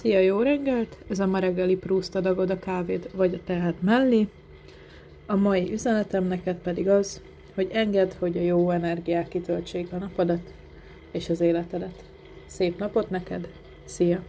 Szia, jó reggelt! Ez a ma reggeli Proust adagod a kávéd vagy a tehát mellé. A mai üzenetem neked pedig az, hogy engedd, hogy a jó energiák kitöltsék a napodat és az életedet. Szép napot neked! Szia!